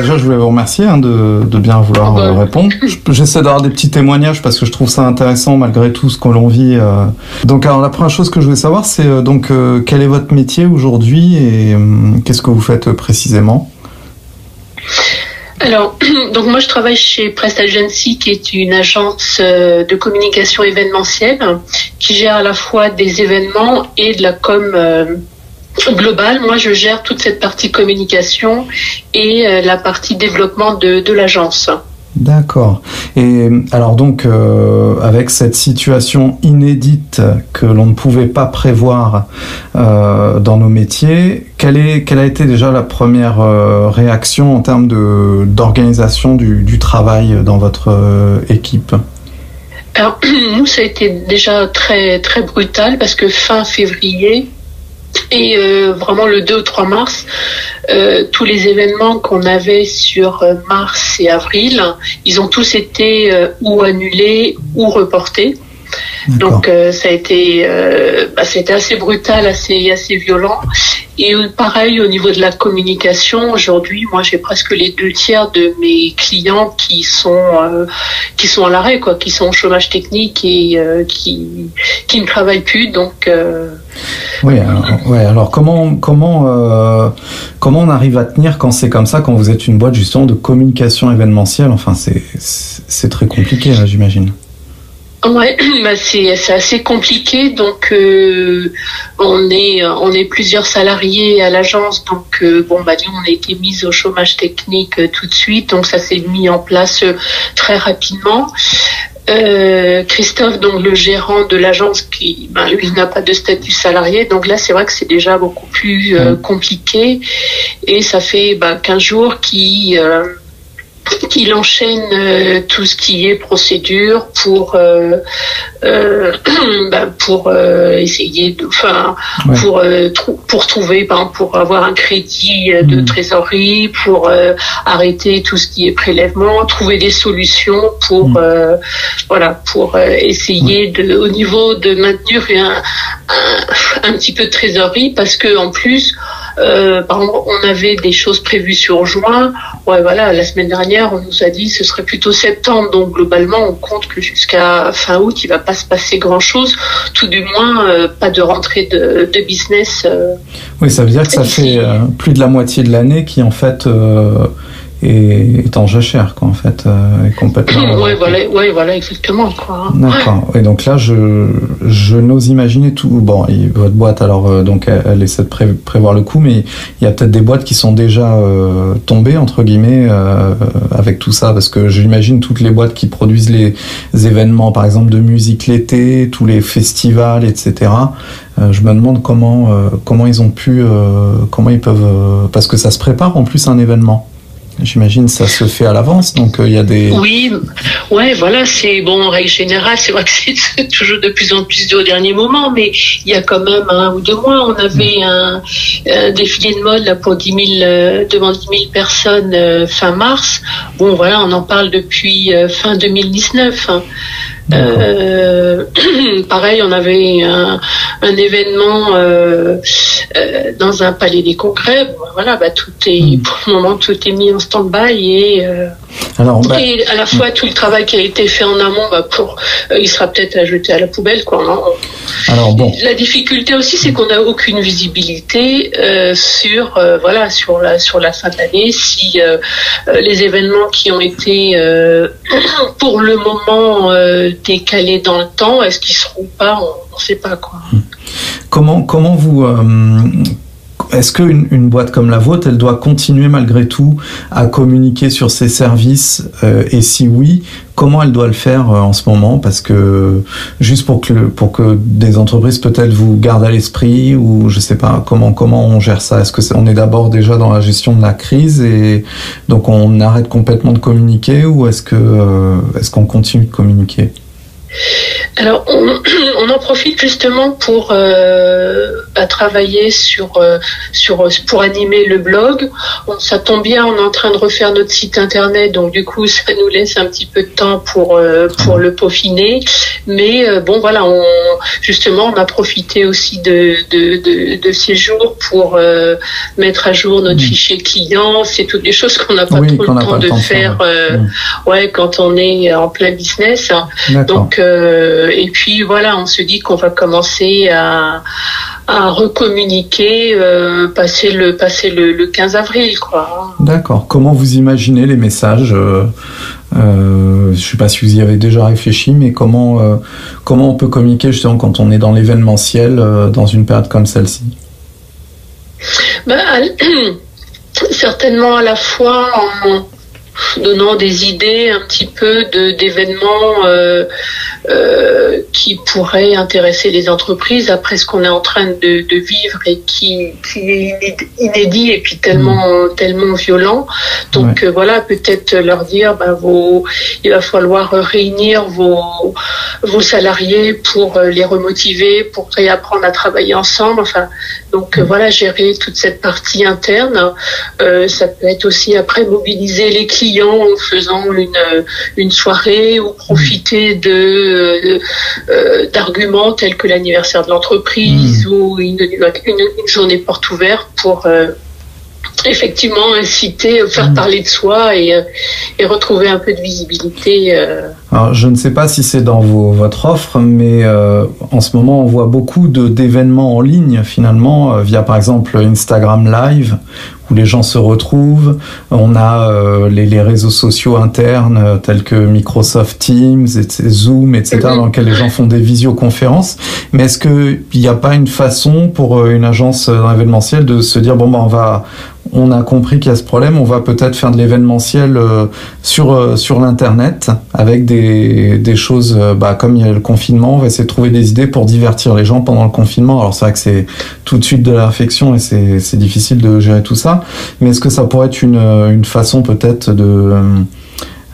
Déjà, je voulais vous remercier hein, de, bien vouloir bah, euh, répondre. J'essaie d'avoir des petits témoignages parce que je trouve ça intéressant malgré tout ce que l'on vit. euh. Donc, alors, la première chose que je voulais savoir, c'est euh, donc euh, quel est votre métier aujourd'hui et qu'est-ce que vous faites précisément? Alors, donc moi je travaille chez Prest Agency, qui est une agence de communication événementielle qui gère à la fois des événements et de la com globale. Moi, je gère toute cette partie communication et euh, la partie développement de, de l'agence. D'accord. Et alors donc, euh, avec cette situation inédite que l'on ne pouvait pas prévoir euh, dans nos métiers, quelle, est, quelle a été déjà la première euh, réaction en termes d'organisation du, du travail dans votre équipe? Alors, nous, ça a été déjà très, très brutal parce que fin février et euh, vraiment le 2 ou 3 mars, euh, tous les événements qu'on avait sur euh, mars et avril, ils ont tous été euh, ou annulés ou reportés. Donc euh, ça a été, euh, bah, c'était assez brutal, assez, assez violent. Et pareil au niveau de la communication, aujourd'hui, moi j'ai presque les deux tiers de mes clients qui sont euh, qui sont à l'arrêt, quoi, qui sont au chômage technique et euh, qui qui ne travaillent plus. Donc euh, Oui, alors, alors comment, comment, comment on arrive à tenir quand c'est comme ça, quand vous êtes une boîte justement de communication événementielle? Enfin, c'est c'est très compliqué, j'imagine. Ouais, bah c'est c'est assez compliqué. Donc euh, on est on est plusieurs salariés à l'agence. Donc euh, bon bah nous on a été mis au chômage technique euh, tout de suite. Donc ça s'est mis en place euh, très rapidement. Euh, Christophe, donc le gérant de l'agence, qui ben, lui n'a pas de statut salarié, donc là c'est vrai que c'est déjà beaucoup plus euh, compliqué et ça fait ben, 15 jours qu'il qu'il enchaîne euh, tout ce qui est procédure pour euh, euh, bah, pour euh, essayer de enfin Ouais. pour euh, pour trouver exemple, pour avoir un crédit de Mhm. trésorerie pour euh, arrêter tout ce qui est prélèvement trouver des solutions pour euh, voilà pour essayer de au niveau de maintenir un, un un petit peu de trésorerie parce que en plus euh, par exemple, on avait des choses prévues sur juin. Ouais, voilà, la semaine dernière, on nous a dit ce serait plutôt septembre. Donc, globalement, on compte que jusqu'à fin août, il va pas se passer grand chose. Tout du moins, euh, pas de rentrée de, de business. euh. Oui, ça veut dire que ça fait plus de la moitié de l'année qui, en fait, est, est en jachère, quoi, en fait, euh, est complètement. ouais, voilà, ouais, voilà, exactement, quoi. D'accord. Et donc là, je, je n'ose imaginer tout. Bon, et votre boîte, alors, euh, donc, elle, elle essaie de pré- prévoir le coup, mais il y a peut-être des boîtes qui sont déjà euh, tombées, entre guillemets, avec tout ça, parce que j'imagine toutes les boîtes qui produisent les événements, par exemple, de musique l'été, tous les festivals, etc. Je me demande comment, comment ils ont pu, comment ils peuvent, parce que ça se prépare en plus un événement. J'imagine ça se fait à l'avance, donc euh, il y a des. Oui, ouais, voilà, c'est bon, en règle générale, c'est vrai que c'est toujours de plus en plus au dernier moment, mais il y a quand même un ou deux mois, on avait un, un défilé de mode là, pour 10 000, euh, devant 10 000 personnes euh, fin mars. Bon, voilà, on en parle depuis fin 2019. hein. Pareil, on avait un, un événement euh, dans un palais des congrès. Bon, voilà, bah, tout est Mm. pour le moment tout est mis en stand-by et euh, Alors, bah, et à la fois tout le travail qui a été fait en amont, bah, pour, euh, il sera peut-être à jeter à la poubelle, quoi. non alors bon. la difficulté aussi, c'est qu'on n'a aucune visibilité sur, voilà, sur la sur la fin de l'année. Si les événements qui ont été pour le moment décalés dans le temps, est-ce qu'ils seront ou pas On ne sait pas quoi. Comment, comment vous. euh, est-ce qu'une une boîte comme la vôtre, elle doit continuer malgré tout à communiquer sur ses services euh, Et si oui, comment elle doit le faire euh, en ce moment? Parce que juste pour que, pour que des entreprises peut-être vous gardent à l'esprit ou je sais pas comment comment on gère ça? Est-ce que on est d'abord déjà dans la gestion de la crise et donc on arrête complètement de communiquer ou est-ce que euh, est-ce qu'on continue de communiquer? Alors, on, en profite justement pour euh, travailler sur, euh, sur pour animer le blog. ça tombe bien, on est en train de refaire notre site internet, donc du coup, ça nous laisse un petit peu de temps pour euh, pour le peaufiner. Mais bon, voilà, on, justement, on a profité aussi de de, de, de ces jours pour mettre à jour notre fichier client. C'est toutes les choses qu'on n'a pas trop le temps de faire. Mm. ouais, quand on est en plein business. Donc euh, et puis voilà, on se dit qu'on va commencer à, recommuniquer euh, passer le passer le, 15 avril quoi. D'accord. Comment vous imaginez les messages euh, je ne sais pas si vous y avez déjà réfléchi, mais comment comment on peut communiquer justement quand on est dans l'événementiel dans une période comme celle-ci? Ben, Certainement à la fois en, donnant des idées un petit peu d'événements euh, euh, qui pourraient intéresser les entreprises après ce qu'on est en train de, de vivre et qui, qui, est inédit et puis tellement mm. tellement violent. Donc euh, voilà, peut-être leur dire ben, vos, il va falloir réunir vos vos salariés pour les remotiver, pour réapprendre à travailler ensemble. Enfin, donc mm. voilà, gérer toute cette partie interne. ça peut être aussi après mobiliser les clients en faisant une, une soirée ou profiter de euh, d'arguments tels que l'anniversaire de l'entreprise hmm. ou une, une, journée porte ouverte pour euh, effectivement inciter, faire hmm. parler de soi et, euh, et, retrouver un peu de visibilité. Alors, je ne sais pas si c'est dans vos, votre offre, mais en ce moment, on voit beaucoup d'événements en ligne, finalement, via par exemple Instagram Live, où les gens se retrouvent. On a euh, les, les, réseaux sociaux internes euh, tels que Microsoft Teams, et Zoom, etc., dans lesquels les gens font des visioconférences. Mais est-ce qu'il n'y a pas une façon pour euh, une agence dans l'événementiel de se dire bon ben on va on a compris qu'il y a ce problème, on va peut-être faire de l'événementiel euh, sur, euh, sur l'Internet avec des, des choses, euh, bah, comme il y a le confinement, on va essayer de trouver des idées pour divertir les gens pendant le confinement. Alors c'est vrai que c'est tout de suite de la réflexion et c'est difficile de gérer tout ça, mais est-ce que ça pourrait être une, une façon peut-être de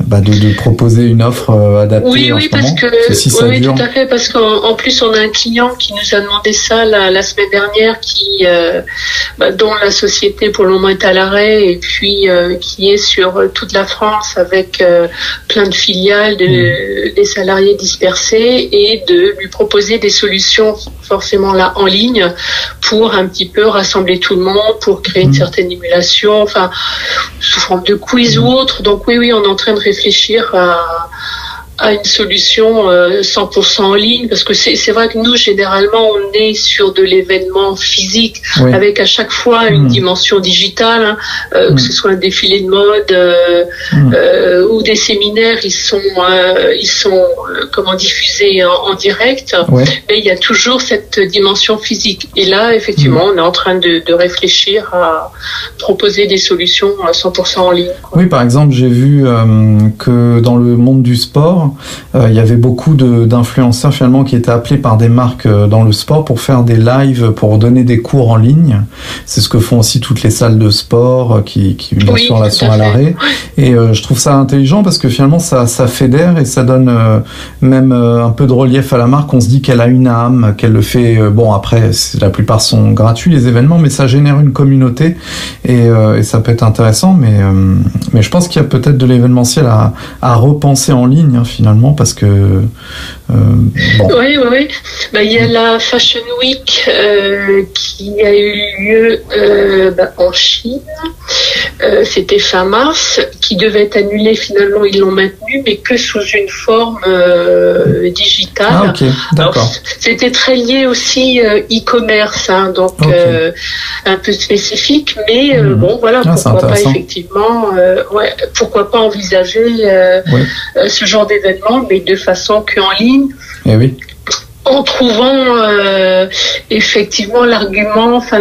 bah, de, proposer une offre euh, adaptée. Oui, oui, parce que, oui, tout à fait, parce qu'en plus on a un client qui nous a demandé ça la, semaine dernière, qui euh, bah, dont la société pour le moment est à l'arrêt et puis euh, qui est sur toute la France avec plein de filiales, de, mm. des salariés dispersés et de lui proposer des solutions forcément là en ligne pour un petit peu rassembler tout le monde, pour créer une mm. certaine émulation, enfin sous forme de quiz ou autre. Donc oui, oui, on est en train de réfléchir à, à une solution 100% euh, en ligne parce que c'est vrai que nous généralement on est sur de l'événement physique avec à chaque fois une hmm. dimension digitale hein, euh, que hmm. ce soit un défilé de mode euh, hmm. ou des séminaires ils sont ils sont comment diffusés en, direct mais il y a toujours cette dimension physique et là effectivement on est en train de, de réfléchir à proposer des solutions 100% en ligne oui par exemple j'ai vu que dans le monde du sport euh, il y avait beaucoup d'influenceurs finalement qui étaient appelés par des marques euh, dans le sport pour faire des lives, pour donner des cours en ligne. C'est ce que font aussi toutes les salles de sport euh, qui, qui bien sûr là sont à l'arrêt. Et je trouve ça intelligent parce que finalement ça, ça fédère et ça donne même un peu de relief à la marque. On se dit qu'elle a une âme, qu'elle le fait. bon après, la plupart sont gratuits les événements, mais ça génère une communauté et, et ça peut être intéressant. Mais mais je pense qu'il y a peut-être de l'événementiel à, à repenser en ligne. Hein, finalement parce que euh, oui oui oui. Bah, il y a la Fashion Week euh, qui a eu lieu euh, bah, en Chine. C'était fin mars qui devait être annulé finalement ils l'ont maintenu mais que sous une forme digitale ah, c'était très lié aussi e-commerce hein, donc un peu spécifique mais mhm. bon voilà ah, pourquoi pas effectivement ouais, pourquoi pas envisager ce genre d'événement mais de façon qu'en ligne. Eh oui en trouvant euh, effectivement l'argument enfin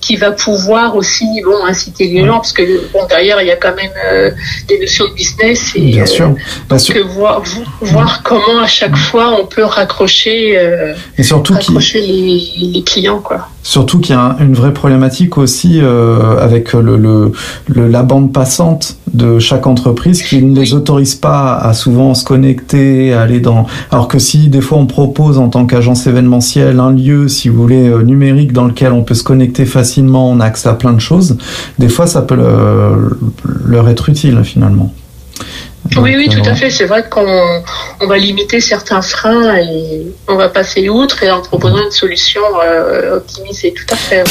qui va pouvoir aussi bon inciter les gens parce que bon derrière il y a quand même euh, des notions de business et bien sûr, euh, donc voir, voir comment à chaque fois on peut raccrocher et surtout raccrocher les, les, clients quoi. Surtout qu'il y a une vraie problématique aussi avec le, le, la bande passante de chaque entreprise qui ne les autorise pas à souvent se connecter, à aller dans. Alors que si des fois on propose en tant qu'agence événementielle un lieu, si vous voulez, euh, numérique dans lequel on peut se connecter facilement, on a accès à plein de choses. Des fois, ça peut leur être utile finalement. oui, oui, tout à fait. C'est vrai qu'on on va limiter certains freins et on va passer outre et en proposant une solution euh, optimisée. Tout à fait.